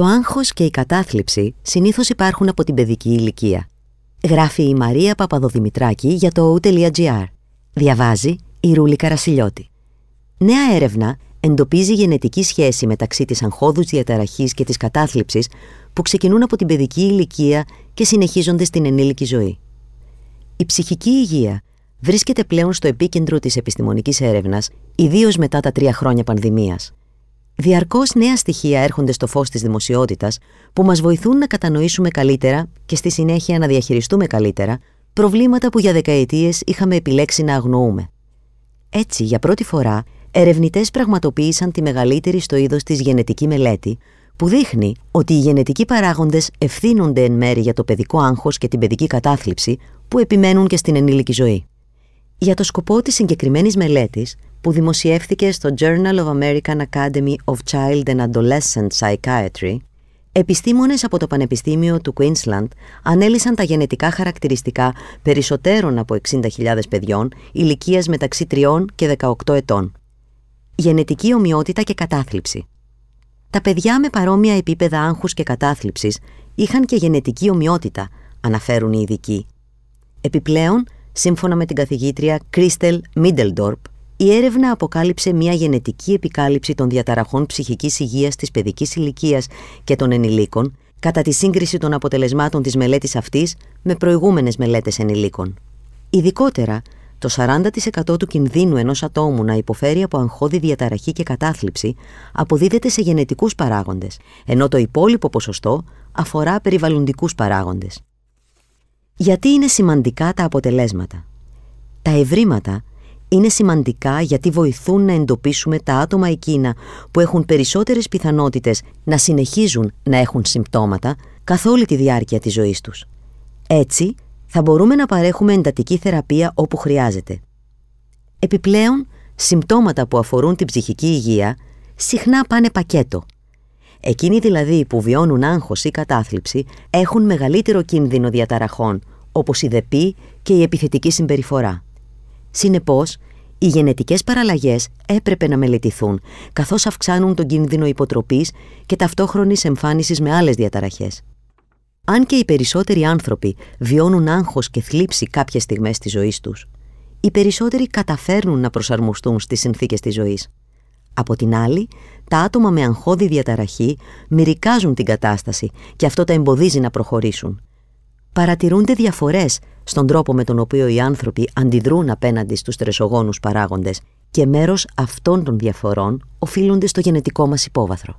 Το άγχος και η κατάθλιψη συνήθως υπάρχουν από την παιδική ηλικία. Γράφει η Μαρία Παπαδοδημητράκη για το o.gr. Διαβάζει η Ρούλη Καρασιλιώτη. Νέα έρευνα εντοπίζει γενετική σχέση μεταξύ της αγχώδους διαταραχής και της κατάθλιψης που ξεκινούν από την παιδική ηλικία και συνεχίζονται στην ενήλικη ζωή. Η ψυχική υγεία βρίσκεται πλέον στο επίκεντρο της επιστημονικής έρευνας, ιδίως μετά τα τρία χρόνια πανδημίας. Διαρκώς νέα στοιχεία έρχονται στο φως της δημοσιότητας που μας βοηθούν να κατανοήσουμε καλύτερα και στη συνέχεια να διαχειριστούμε καλύτερα προβλήματα που για δεκαετίες είχαμε επιλέξει να αγνοούμε. Έτσι, για πρώτη φορά, ερευνητές πραγματοποίησαν τη μεγαλύτερη στο είδος της γενετική μελέτη που δείχνει ότι οι γενετικοί παράγοντες ευθύνονται εν μέρη για το παιδικό άγχος και την παιδική κατάθλιψη που επιμένουν και στην ενήλικη ζωή. Για το σκοπό της συγκεκριμένης μελέτης, που δημοσιεύθηκε στο Journal of American Academy of Child and Adolescent Psychiatry, επιστήμονες από το Πανεπιστήμιο του Queensland ανέλησαν τα γενετικά χαρακτηριστικά περισσότερων από 60.000 παιδιών ηλικίας μεταξύ 3 και 18 ετών. Γενετική ομοιότητα και κατάθλιψη. Τα παιδιά με παρόμοια επίπεδα άγχους και κατάθλιψης είχαν και γενετική ομοιότητα, αναφέρουν οι ειδικοί. Επιπλέον, σύμφωνα με την καθηγήτρια Κρίστελ Μίντελντορπ, η έρευνα αποκάλυψε μια γενετική επικάλυψη των διαταραχών ψυχικής υγείας της παιδικής ηλικίας και των ενηλίκων κατά τη σύγκριση των αποτελεσμάτων της μελέτης αυτής με προηγούμενες μελέτες ενηλίκων. Ειδικότερα, το 40% του κινδύνου ενός ατόμου να υποφέρει από αγχώδη διαταραχή και κατάθλιψη αποδίδεται σε γενετικούς παράγοντες, ενώ το υπόλοιπο ποσοστό αφορά περιβαλλοντικούς παράγοντες. Γιατί είναι σημαντικά τα αποτελέσματα; Τα ευρήματα είναι σημαντικά γιατί βοηθούν να εντοπίσουμε τα άτομα εκείνα που έχουν περισσότερες πιθανότητες να συνεχίζουν να έχουν συμπτώματα καθ' όλη τη διάρκεια της ζωής τους. Έτσι, θα μπορούμε να παρέχουμε εντατική θεραπεία όπου χρειάζεται. Επιπλέον, συμπτώματα που αφορούν την ψυχική υγεία συχνά πάνε πακέτο. Εκείνοι δηλαδή που βιώνουν άγχος ή κατάθλιψη έχουν μεγαλύτερο κίνδυνο διαταραχών, όπως η δεπή και η επιθετική συμπεριφορά. Συνεπώς, οι γενετικές παραλλαγές έπρεπε να μελετηθούν, καθώς αυξάνουν τον κίνδυνο υποτροπής και ταυτόχρονης εμφάνισης με άλλες διαταραχές. Αν και οι περισσότεροι άνθρωποι βιώνουν άγχος και θλίψη κάποιες στιγμές της ζωής τους, οι περισσότεροι καταφέρνουν να προσαρμοστούν στις συνθήκες της ζωής. Από την άλλη, τα άτομα με αγχώδη διαταραχή μυρικάζουν την κατάσταση και αυτό τα εμποδίζει να προχωρήσουν. Παρατηρούνται διαφορές στον τρόπο με τον οποίο οι άνθρωποι αντιδρούν απέναντι στους τρεσογόνους παράγοντες και μέρος αυτών των διαφορών οφείλονται στο γενετικό μας υπόβαθρο.